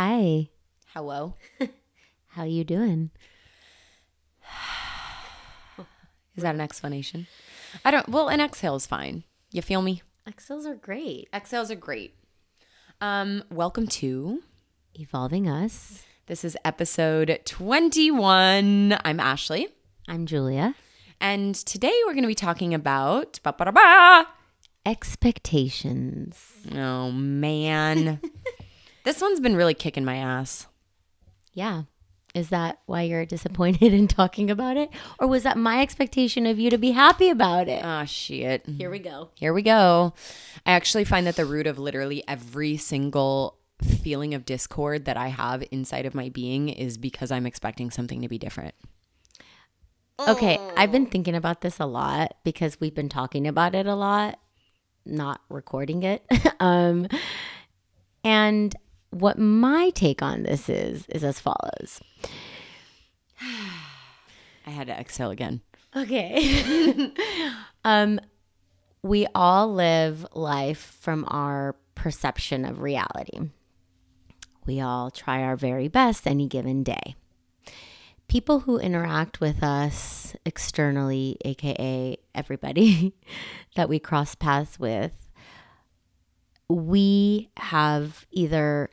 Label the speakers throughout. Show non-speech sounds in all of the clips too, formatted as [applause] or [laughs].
Speaker 1: Hi.
Speaker 2: Hello. [laughs]
Speaker 1: How you doing? [sighs]
Speaker 2: Is that an explanation? I don't. Well, an exhale is fine. You feel me?
Speaker 1: Exhales are great.
Speaker 2: Exhales are great. Um, welcome to.
Speaker 1: Evolving us.
Speaker 2: This is episode 21. I'm Ashley.
Speaker 1: I'm Julia.
Speaker 2: And today we're going to be talking about. Ba-ba-da-ba!
Speaker 1: Expectations.
Speaker 2: Oh, man. [laughs] this one's been really kicking my ass.
Speaker 1: Yeah. Is that why you're disappointed [laughs] in talking about it? Or was that my expectation of you to be happy about it?
Speaker 2: Ah, shit.
Speaker 1: Here we go.
Speaker 2: Here we go. I actually find that the root of literally every single feeling of discord that I have inside of my being is because I'm expecting something to be different.
Speaker 1: Okay, I've been thinking about this a lot because we've been talking about it a lot, not recording it. [laughs] um, and what my take on this is is as follows. [sighs]
Speaker 2: I had to exhale again.
Speaker 1: Okay. [laughs] um, we all live life from our perception of reality. We all try our very best any given day. People who interact with us externally, aka everybody [laughs] that we cross paths with, we have either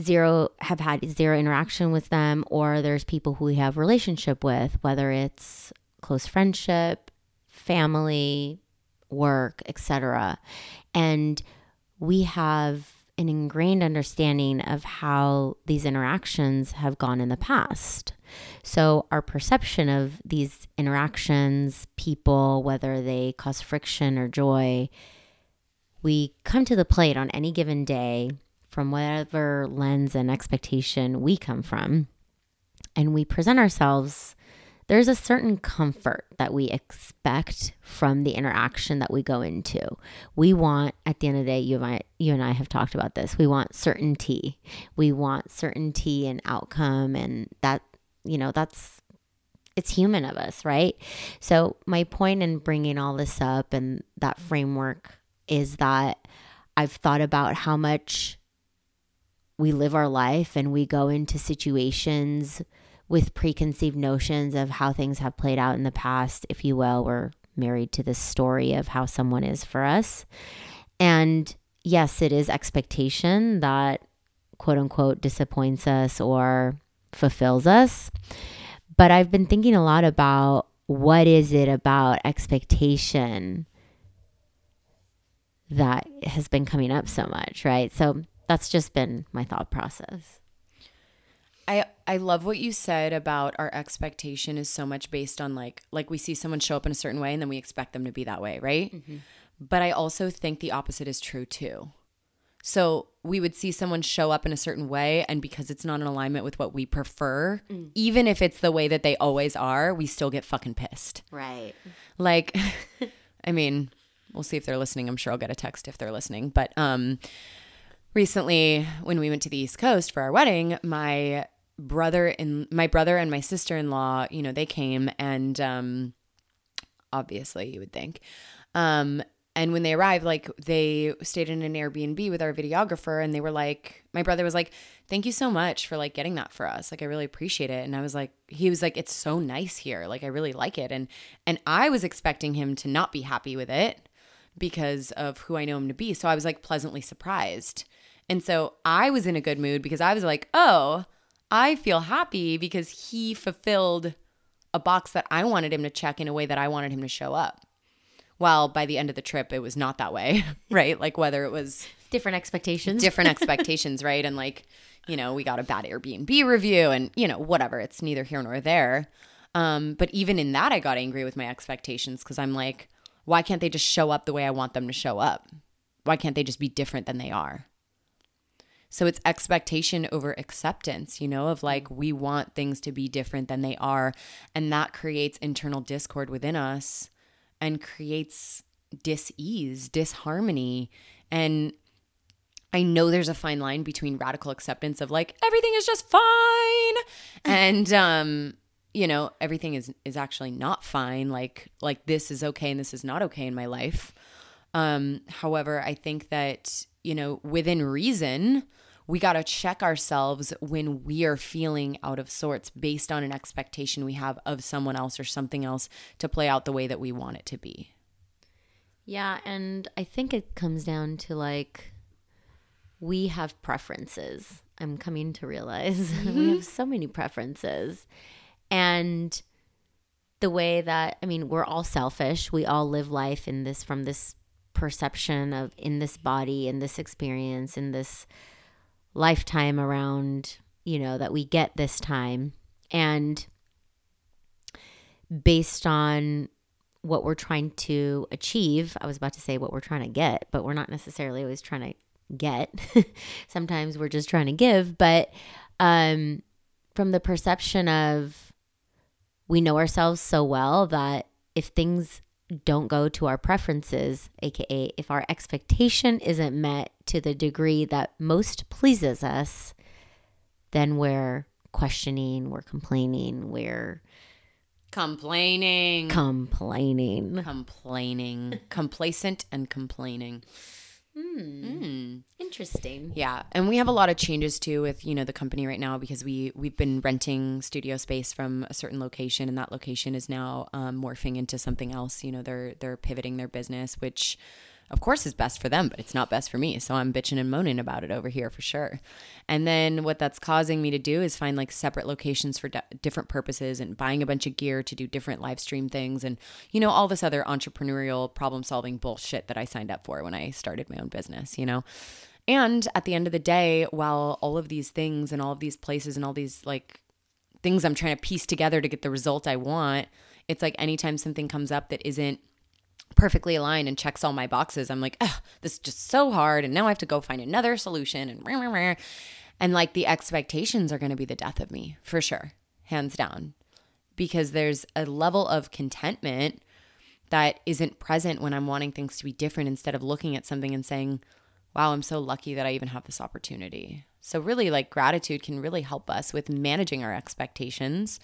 Speaker 1: zero have had zero interaction with them or there's people who we have relationship with whether it's close friendship family work etc and we have an ingrained understanding of how these interactions have gone in the past. So our perception of these interactions people whether they cause friction or joy we come to the plate on any given day from whatever lens and expectation we come from, and we present ourselves, there's a certain comfort that we expect from the interaction that we go into. We want, at the end of the day, you and I, you and I have talked about this. We want certainty. We want certainty and outcome, and that you know that's it's human of us, right? So my point in bringing all this up and that framework is that I've thought about how much we live our life and we go into situations with preconceived notions of how things have played out in the past, if you will. We're married to the story of how someone is for us. And yes, it is expectation that quote unquote disappoints us or fulfills us. But I've been thinking a lot about what is it about expectation that has been coming up so much, right? So that's just been my thought process.
Speaker 2: I I love what you said about our expectation is so much based on like like we see someone show up in a certain way and then we expect them to be that way, right? Mm-hmm. But I also think the opposite is true too. So we would see someone show up in a certain way and because it's not in alignment with what we prefer, mm. even if it's the way that they always are, we still get fucking pissed.
Speaker 1: Right.
Speaker 2: Like [laughs] I mean, we'll see if they're listening. I'm sure I'll get a text if they're listening. But um recently when we went to the East Coast for our wedding, my brother and my brother and my sister-in-law, you know, they came and um obviously you would think. Um and when they arrived, like they stayed in an Airbnb with our videographer and they were like, my brother was like, thank you so much for like getting that for us. Like, I really appreciate it. And I was like, he was like, it's so nice here. Like, I really like it. And, and I was expecting him to not be happy with it because of who I know him to be. So I was like pleasantly surprised. And so I was in a good mood because I was like, oh, I feel happy because he fulfilled a box that I wanted him to check in a way that I wanted him to show up. Well, by the end of the trip, it was not that way, [laughs] right? Like whether it was
Speaker 1: different expectations,
Speaker 2: different [laughs] expectations, right? And like, you know, we got a bad Airbnb review and, you know, whatever. It's neither here nor there. Um, but even in that, I got angry with my expectations because I'm like, why can't they just show up the way I want them to show up? Why can't they just be different than they are? So it's expectation over acceptance, you know, of like we want things to be different than they are. And that creates internal discord within us and creates dis-ease, disharmony. And I know there's a fine line between radical acceptance of like everything is just fine [laughs] and um you know everything is is actually not fine like like this is okay and this is not okay in my life um however i think that you know within reason we got to check ourselves when we are feeling out of sorts based on an expectation we have of someone else or something else to play out the way that we want it to be.
Speaker 1: Yeah, and I think it comes down to like we have preferences. I'm coming to realize [laughs] mm-hmm. we have so many preferences. And the way that I mean, we're all selfish. We all live life in this from this perception of in this body, in this experience, in this lifetime around, you know, that we get this time. And based on what we're trying to achieve, I was about to say what we're trying to get, but we're not necessarily always trying to get. [laughs] Sometimes we're just trying to give, but um from the perception of we know ourselves so well that if things don't go to our preferences, aka if our expectation isn't met to the degree that most pleases us, then we're questioning, we're complaining, we're
Speaker 2: complaining,
Speaker 1: complaining,
Speaker 2: complaining, complacent and complaining.
Speaker 1: Hmm. Mm. Interesting.
Speaker 2: Yeah, and we have a lot of changes too with you know the company right now because we we've been renting studio space from a certain location, and that location is now um, morphing into something else. You know, they're they're pivoting their business, which of course is best for them, but it's not best for me. So I'm bitching and moaning about it over here for sure. And then what that's causing me to do is find like separate locations for different purposes and buying a bunch of gear to do different live stream things and you know all this other entrepreneurial problem solving bullshit that I signed up for when I started my own business, you know. And at the end of the day, while all of these things and all of these places and all these like things I'm trying to piece together to get the result I want, it's like anytime something comes up that isn't perfectly aligned and checks all my boxes, I'm like, oh, this is just so hard. And now I have to go find another solution. And, rah, rah, rah. and like the expectations are going to be the death of me for sure, hands down. Because there's a level of contentment that isn't present when I'm wanting things to be different instead of looking at something and saying, wow, I'm so lucky that I even have this opportunity. So, really, like gratitude can really help us with managing our expectations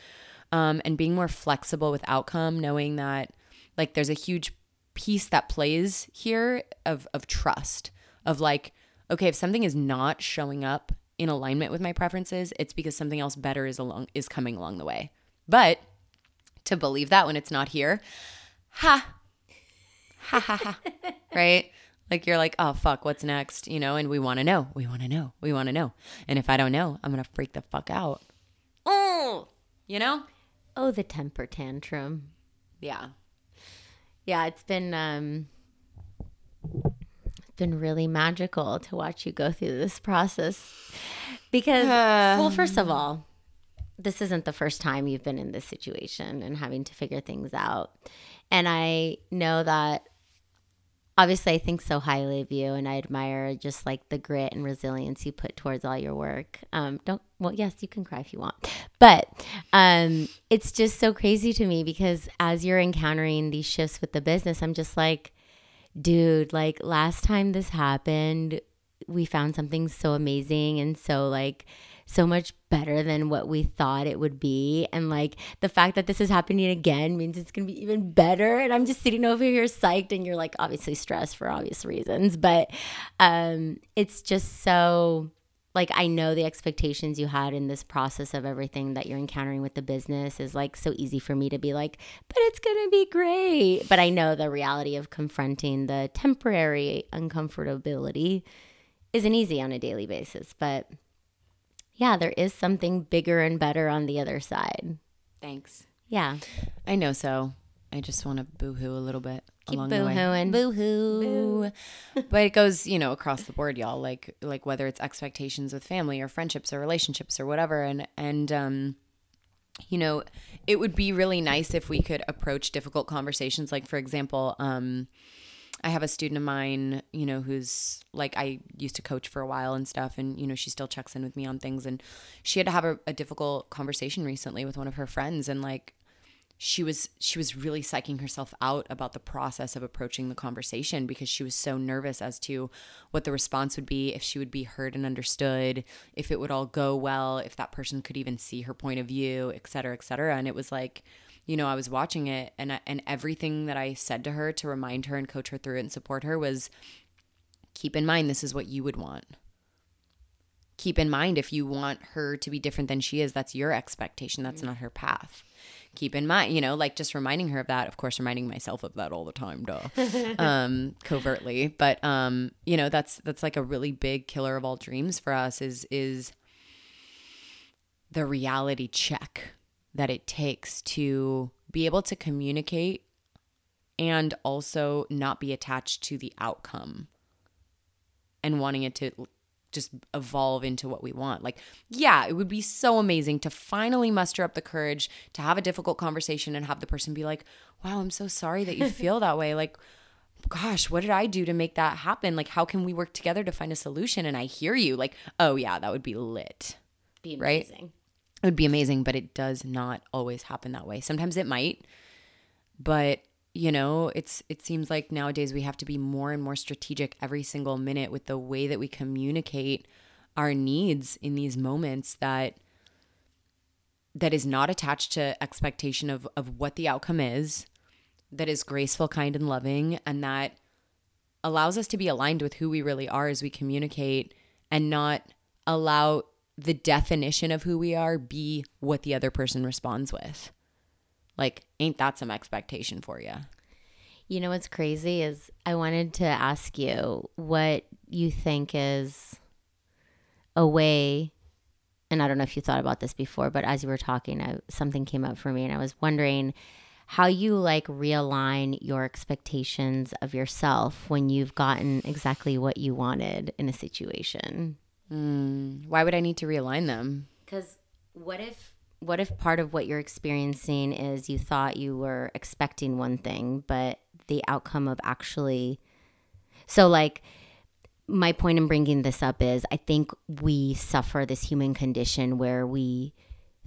Speaker 2: um, and being more flexible with outcome, knowing that like there's a huge piece that plays here of of trust of like okay if something is not showing up in alignment with my preferences it's because something else better is along is coming along the way. But to believe that when it's not here ha ha ha ha [laughs] right? Like you're like oh fuck what's next? You know and we want to know we want to know we want to know. And if i don't know i'm gonna freak the fuck out. Oh you know?
Speaker 1: Oh the temper tantrum.
Speaker 2: Yeah
Speaker 1: yeah, it's been um it's been really magical to watch you go through this process because uh, well, first of all, this isn't the first time you've been in this situation and having to figure things out. And I know that obviously I think so highly of you and I admire just like the grit and resilience you put towards all your work. Um, don't, well, yes, you can cry if you want, but um, it's just so crazy to me because as you're encountering these shifts with the business, I'm just like, dude, like last time this happened, we found something so amazing and so like so much better than what we thought it would be. And like the fact that this is happening again means it's going to be even better. And I'm just sitting over here psyched and you're like obviously stressed for obvious reasons, but um it's just so like I know the expectations you had in this process of everything that you're encountering with the business is like so easy for me to be like, but it's going to be great. But I know the reality of confronting the temporary uncomfortability isn't easy on a daily basis, but yeah, there is something bigger and better on the other side.
Speaker 2: Thanks.
Speaker 1: Yeah.
Speaker 2: I know so. I just want to boohoo a little bit
Speaker 1: Keep along boo-hooing.
Speaker 2: the way. Boohoo. Boo. but it goes, you know, across the board, y'all. Like like whether it's expectations with family or friendships or relationships or whatever. And and um you know, it would be really nice if we could approach difficult conversations. Like for example, um, I have a student of mine, you know, who's like I used to coach for a while and stuff, and you know, she still checks in with me on things. And she had to have a, a difficult conversation recently with one of her friends, and like she was she was really psyching herself out about the process of approaching the conversation because she was so nervous as to what the response would be if she would be heard and understood if it would all go well if that person could even see her point of view et cetera et cetera and it was like you know, I was watching it and and everything that I said to her to remind her and coach her through it and support her was keep in mind this is what you would want. keep in mind if you want her to be different than she is, that's your expectation. That's not her path. Keep in mind, you know, like just reminding her of that. Of course, reminding myself of that all the time, duh, [laughs] um, covertly. But um, you know, that's that's like a really big killer of all dreams for us. Is is the reality check that it takes to be able to communicate and also not be attached to the outcome and wanting it to just evolve into what we want. Like, yeah, it would be so amazing to finally muster up the courage to have a difficult conversation and have the person be like, wow, I'm so sorry that you [laughs] feel that way. Like, gosh, what did I do to make that happen? Like, how can we work together to find a solution? And I hear you. Like, oh, yeah, that would be lit.
Speaker 1: Be
Speaker 2: Right? It would be amazing, but it does not always happen that way. Sometimes it might, but you know, it's it seems like nowadays we have to be more and more strategic every single minute with the way that we communicate our needs in these moments that that is not attached to expectation of of what the outcome is, that is graceful, kind and loving and that allows us to be aligned with who we really are as we communicate and not allow the definition of who we are be what the other person responds with. Like, ain't that some expectation for you?
Speaker 1: You know what's crazy is I wanted to ask you what you think is a way, and I don't know if you thought about this before, but as you were talking, I, something came up for me, and I was wondering how you like realign your expectations of yourself when you've gotten exactly what you wanted in a situation.
Speaker 2: Mm, why would I need to realign them?
Speaker 1: Because what if what if part of what you're experiencing is you thought you were expecting one thing, but the outcome of actually so like my point in bringing this up is I think we suffer this human condition where we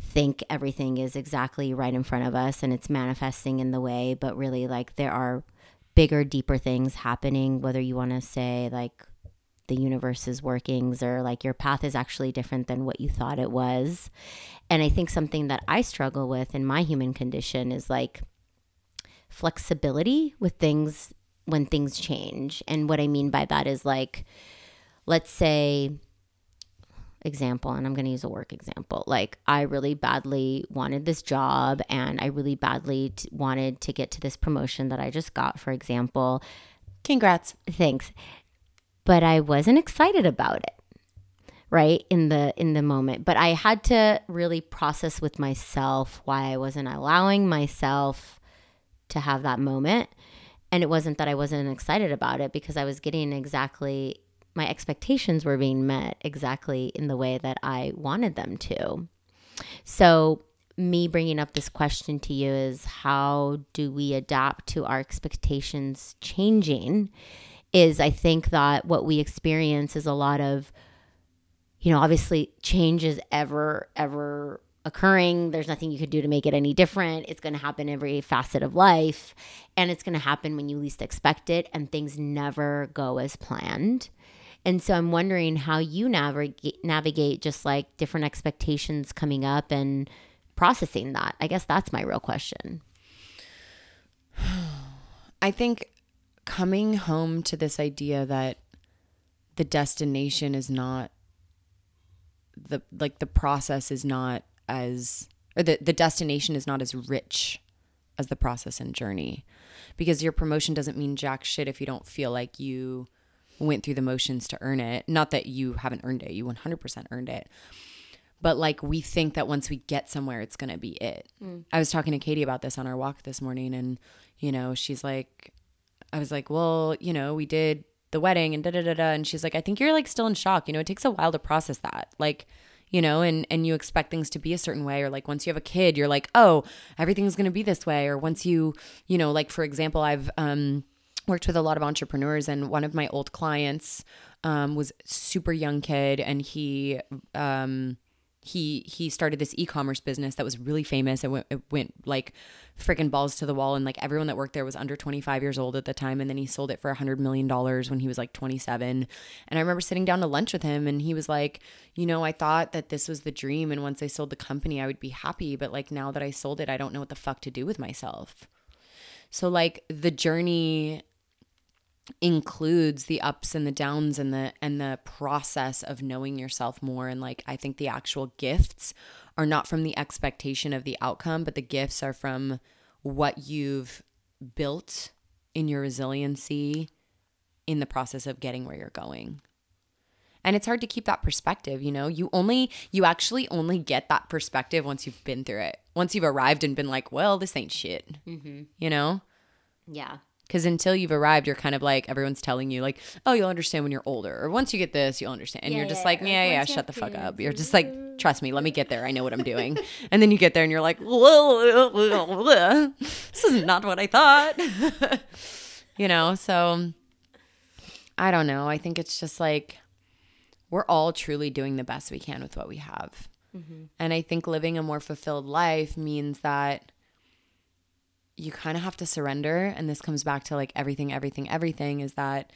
Speaker 1: think everything is exactly right in front of us and it's manifesting in the way, but really like there are bigger, deeper things happening, whether you want to say like the universe's workings or like your path is actually different than what you thought it was. And I think something that I struggle with in my human condition is like flexibility with things when things change. And what I mean by that is like, let's say, example, and I'm going to use a work example. Like, I really badly wanted this job and I really badly t- wanted to get to this promotion that I just got, for example.
Speaker 2: Congrats.
Speaker 1: Thanks. But I wasn't excited about it right in the in the moment. But i had to really process with myself why i wasn't allowing myself to have that moment. And it wasn't that i wasn't excited about it because i was getting exactly my expectations were being met exactly in the way that i wanted them to. So me bringing up this question to you is how do we adapt to our expectations changing is i think that what we experience is a lot of you know, obviously change is ever, ever occurring. There's nothing you could do to make it any different. It's going to happen every facet of life. And it's going to happen when you least expect it. And things never go as planned. And so I'm wondering how you navigate, navigate just like different expectations coming up and processing that. I guess that's my real question. [sighs]
Speaker 2: I think coming home to this idea that the destination is not the like the process is not as or the, the destination is not as rich as the process and journey. Because your promotion doesn't mean jack shit if you don't feel like you went through the motions to earn it. Not that you haven't earned it you 100% earned it. But like we think that once we get somewhere it's going to be it. Mm. I was talking to katie about this on our walk this morning and you know she's like i was like well you know we did the wedding and da da da da. And she's like i think you're like still in shock. You know it takes a while to process that. Like you know and and you expect things to be a certain way. Or like once you have a kid you're like oh everything's to be this way. Or once you you know like for example i've um worked with a lot of entrepreneurs and one of my old clients um, was super young kid and he um, he he started this e-commerce business that was really famous. It went, it went like freaking balls to the wall, and like everyone that worked there was under 25 years old at the time. And then he sold it for a hundred million dollars when he was like 27. And I remember sitting down to lunch with him, and he was like, you know, I thought that this was the dream, and once I sold the company, I would be happy. But like now that I sold it, I don't know what the fuck to do with myself. So like the journey includes the ups and the downs and the and the process of knowing yourself more and like I think the actual gifts are not from the expectation of the outcome but the gifts are from what you've built in your resiliency in the process of getting where you're going. And it's hard to keep that perspective, you know? You only you actually only get that perspective once you've been through it. Once you've arrived and been like, "Well, this ain't shit." Mm-hmm. You know?
Speaker 1: Yeah.
Speaker 2: Because until you've arrived, you're kind of like everyone's telling you, like, "Oh, you'll understand when you're older," or once you get this, you'll understand. And
Speaker 1: Yeah,
Speaker 2: you're just
Speaker 1: yeah,
Speaker 2: like, "Yeah, yeah, shut the fuck up." You're just like, "Trust me, let me get there. I know what I'm doing." [laughs] and then you get there, and you're like, "This is not what I thought." [laughs] you know, so I don't know. I think it's just like we're all truly doing the best we can with what we have. And I think living a more fulfilled life means that you kind of have to surrender. And this comes back to like everything, everything, everything is that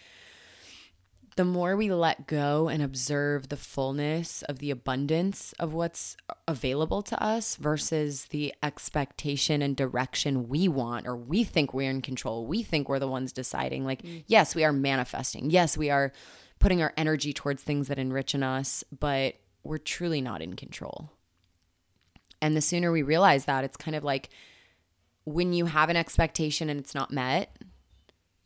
Speaker 2: the more we let go and observe the fullness of the abundance of what's available to us versus the expectation and direction we want or we think we're in control, we think we're the ones deciding. Like, mm. yes, we are manifesting. Yes, we are putting our energy towards things that enrich in us, but we're truly not in control. And the sooner we realize that, it's kind of like when you have an expectation and it's not met,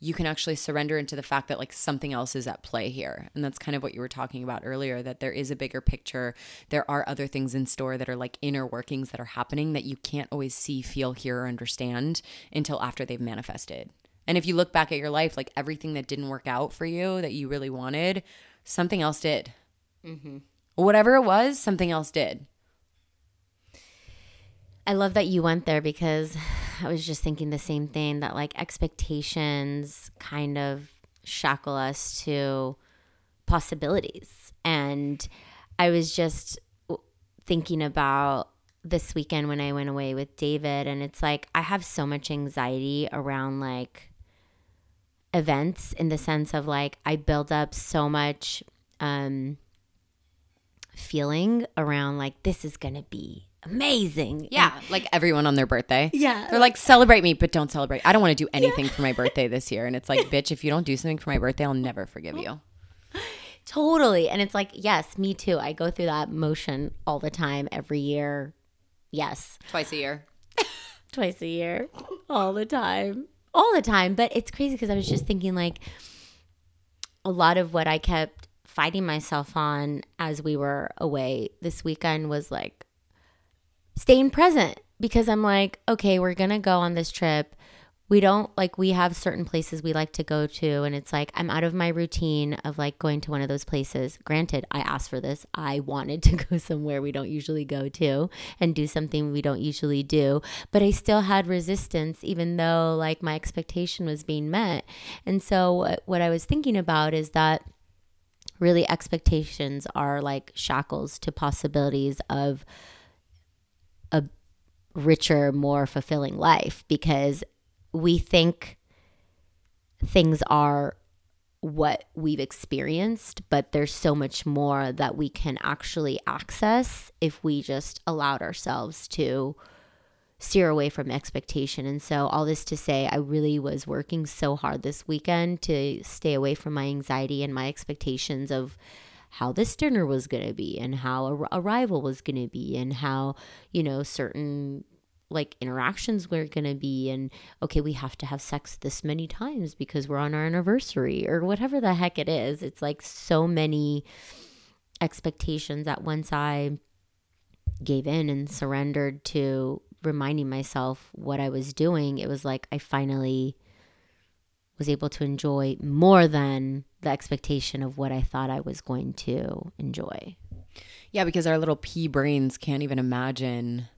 Speaker 2: you can actually surrender into the fact that like something else is at play here. And that's kind of what you were talking about earlier that there is a bigger picture. There are other things in store that are like inner workings that are happening that you can't always see, feel, hear, or understand until after they've manifested. And if you look back at your life, like everything that didn't work out for you that you really wanted, something else did. Mm-hmm. Whatever it was, something else did.
Speaker 1: I love that you went there because I was just thinking the same thing that like expectations kind of shackle us to possibilities. And I was just thinking about this weekend when I went away with David, and it's like I have so much anxiety around like events in the sense of like I build up so much um feeling around like this is gonna be amazing
Speaker 2: Yeah, like everyone on their birthday.
Speaker 1: Yeah.
Speaker 2: They're like, celebrate me, but don't celebrate. I don't want to do anything for my [laughs] birthday this year. And it's like, bitch, if you don't do something for my birthday, I'll never forgive you. [laughs]
Speaker 1: Totally. And it's like, yes, me too. I go through that motion all the time, every year. Yes.
Speaker 2: Twice a year. [laughs]
Speaker 1: Twice a year, all the time. All the time. But it's crazy because I was just thinking, like, a lot of what I kept fighting myself on as we were away this weekend was like staying present because I'm like, okay, we're going to go on this trip. We don't like, we have certain places we like to go to. And it's like, I'm out of my routine of like going to one of those places. Granted, I asked for this. I wanted to [laughs] go somewhere we don't usually go to and do something we don't usually do. But I still had resistance, even though like my expectation was being met. And so, what, I was thinking about is that really expectations are like shackles to possibilities of richer, more fulfilling life because we think things are what we've experienced, but there's so much more that we can actually access if we just allowed ourselves to steer away from expectation. And so, all this to say, I really was working so hard this weekend to stay away from my anxiety and my expectations of how this dinner was going to be and how a arrival was going to be and how, you know, certain like interactions were going to be and okay we have to have sex this many times because we're on our anniversary or whatever the heck it is. It's like so many expectations that once i gave in and surrendered to reminding myself what i was doing. It was like i finally was able to enjoy more than the expectation of what i thought i was going to enjoy
Speaker 2: Yeah, because our little pea brains can't even imagine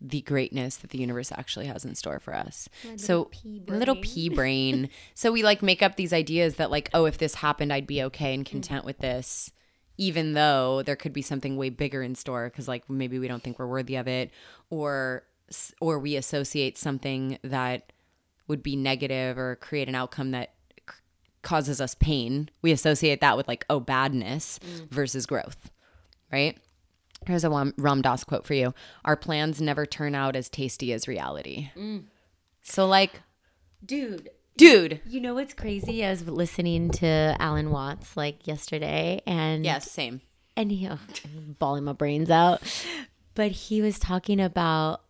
Speaker 2: the greatness that the universe actually has in store for us. so my little pea brain. [laughs] so we like make up these ideas that like, oh, if this happened, I'd be okay and mm-hmm. content with this, even though there could be something way bigger in store because like maybe we don't think we're worthy of it, or or we associate something that would be negative or create an outcome that c- causes us pain. We associate that with like oh badness mm. versus growth, right? Here's a Ram, Ram Dass quote for you. Our plans never turn out as tasty as reality. Mm. So, like,
Speaker 1: dude
Speaker 2: Dude.
Speaker 1: You know what's crazy? I was listening to Alan Watts like yesterday, and
Speaker 2: Yes, same.
Speaker 1: and he oh, bawling my brains out. But he was talking about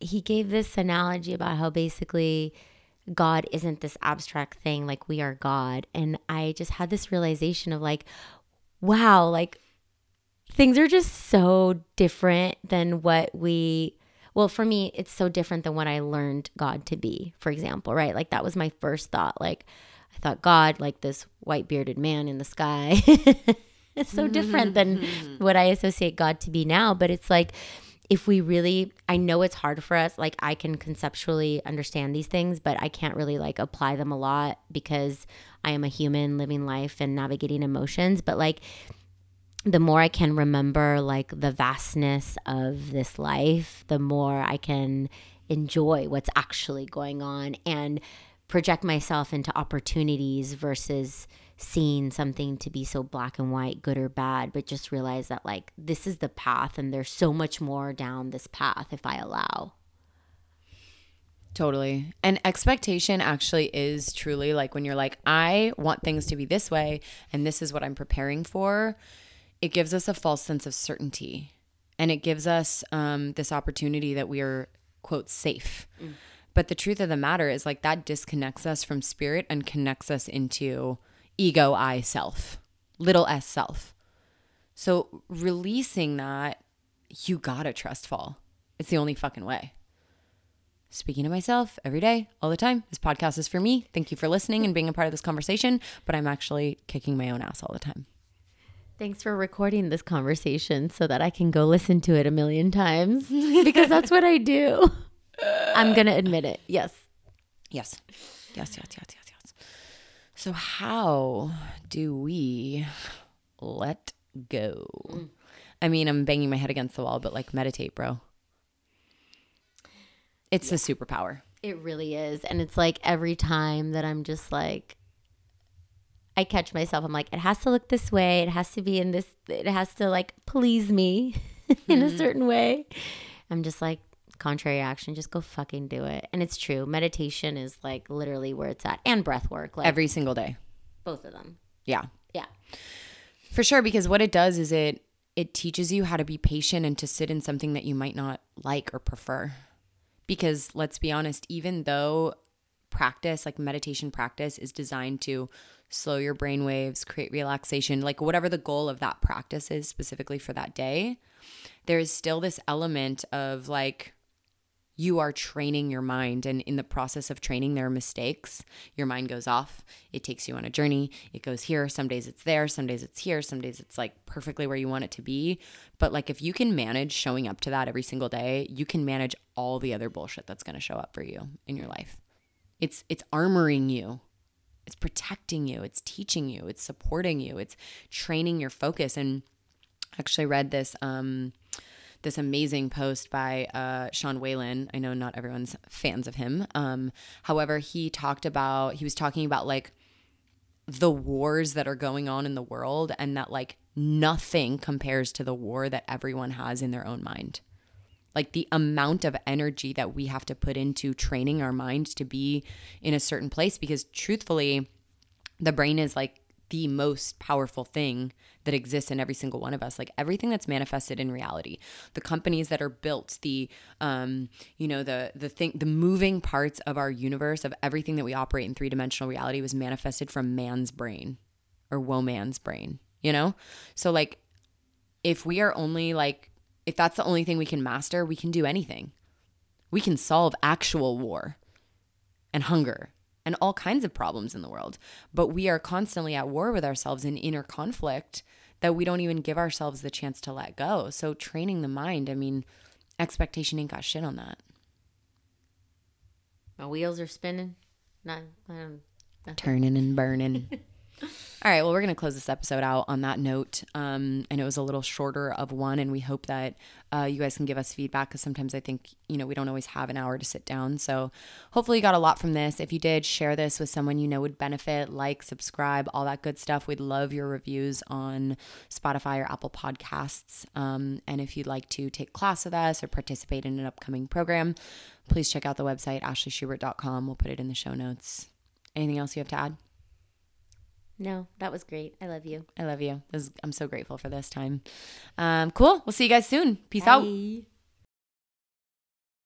Speaker 1: he gave this analogy about how basically God isn't this abstract thing like we are God. And I just had this realization of like, wow, like things are just so different than what we well for me it's so different than what i learned god to be for example right? Like that was my first thought like i thought god like this white bearded man in the sky. [laughs] It's so different than mm-hmm. what i associate god to be now but it's like if we really i know it's hard for us like i can conceptually understand these things but i can't really like apply them a lot because i am a human living life and navigating emotions. But like the more I can remember like the vastness of this life, the more I can enjoy what's actually going on and project myself into opportunities versus seeing something to be so black and white, good or bad, but just realize that like this is the path and there's so much more down this path if I allow.
Speaker 2: Totally. And expectation actually is truly like when you're like, I want things to be this way and this is what I'm preparing for. It gives us a false sense of certainty and it gives us um, this opportunity that we are, quote, safe. But the truth of the matter is like that disconnects us from spirit and connects us into ego, I, self, little s self. So releasing that, you gotta trust fall. It's the only fucking way speaking to myself every day, all the time. This podcast is for me. Thank you for listening and being a part of this conversation, but I'm actually kicking my own ass all the time.
Speaker 1: Thanks for recording this conversation so that I can go listen to it a million times [laughs] because that's what I do. [laughs] I'm going to admit it. Yes.
Speaker 2: Yes. Yes, yes, yes, yes, yes. So, how do we let go? I mean, I'm banging my head against the wall, but like meditate, bro. It's the superpower.
Speaker 1: It really is. And it's like every time that I'm just like, I catch myself, I'm like, it has to look this way. It has to be in this, it has to like please me [laughs] in a mm-hmm. certain way. I'm just like, contrary action, just go fucking do it. And it's true. Meditation is like literally where it's at, and breath work, like
Speaker 2: Every single day.
Speaker 1: both of them.
Speaker 2: Yeah.
Speaker 1: Yeah.
Speaker 2: For sure, because what it does is it it teaches you how to be patient and to sit in something that you might not like or prefer. Because let's be honest, even though practice, like meditation practice, is designed to slow your brain waves, create relaxation, like whatever the goal of that practice is specifically for that day, there is still this element of like you are training your mind and in the process of training there are mistakes. Your mind goes off. It takes you on a journey. It goes here. Some days it's there. Some days it's here. Some days it's like perfectly where you want it to be. But like if you can manage showing up to that every single day you can manage all the other bullshit that's going to show up for you in your life. It's it's armoring you. It's protecting you. It's teaching you. It's supporting you. It's training your focus. And I actually read this um this amazing post by uh, Sean Whalen. I know not everyone's fans of him. Um, however, he talked about, he was talking about like the wars that are going on in the world and that like nothing compares to the war that everyone has in their own mind. Like the amount of energy that we have to put into training our mind to be in a certain place because truthfully, the brain is like the most powerful thing that exists in every single one of us like everything that's manifested in reality. The companies that are built the um you know the the thing the moving parts of our universe of everything that we operate in three-dimensional reality was manifested from man's brain or woman's brain you know? So like if we are only like if that's the only thing we can master we can do anything. We can solve actual war and hunger and all kinds of problems in the world. But we are constantly at war with ourselves in inner conflict that we don't even give ourselves the chance to let go. So training the mind, I mean, expectation ain't got shit on that.
Speaker 1: My wheels are spinning. Not, um.
Speaker 2: Turning and burning. [laughs] All right. Well, we're going to close this episode out on that note. Um, know it was a little shorter of one, and we hope that uh, you guys can give us feedback because sometimes I think, you know, we don't always have an hour to sit down. So hopefully you got a lot from this. If you did, share this with someone you know would benefit, like, subscribe, all that good stuff. We'd love your reviews on Spotify or Apple Podcasts. Um, and if you'd like to take class with us or participate in an upcoming program, please check out the website, ashleyschubert.com. We'll put it in the show notes. Anything else you have to add?
Speaker 1: No, that was great. I love you.
Speaker 2: I love you. This I'm so grateful for this time. Um, cool. We'll see you guys soon. Peace out.
Speaker 1: Bye.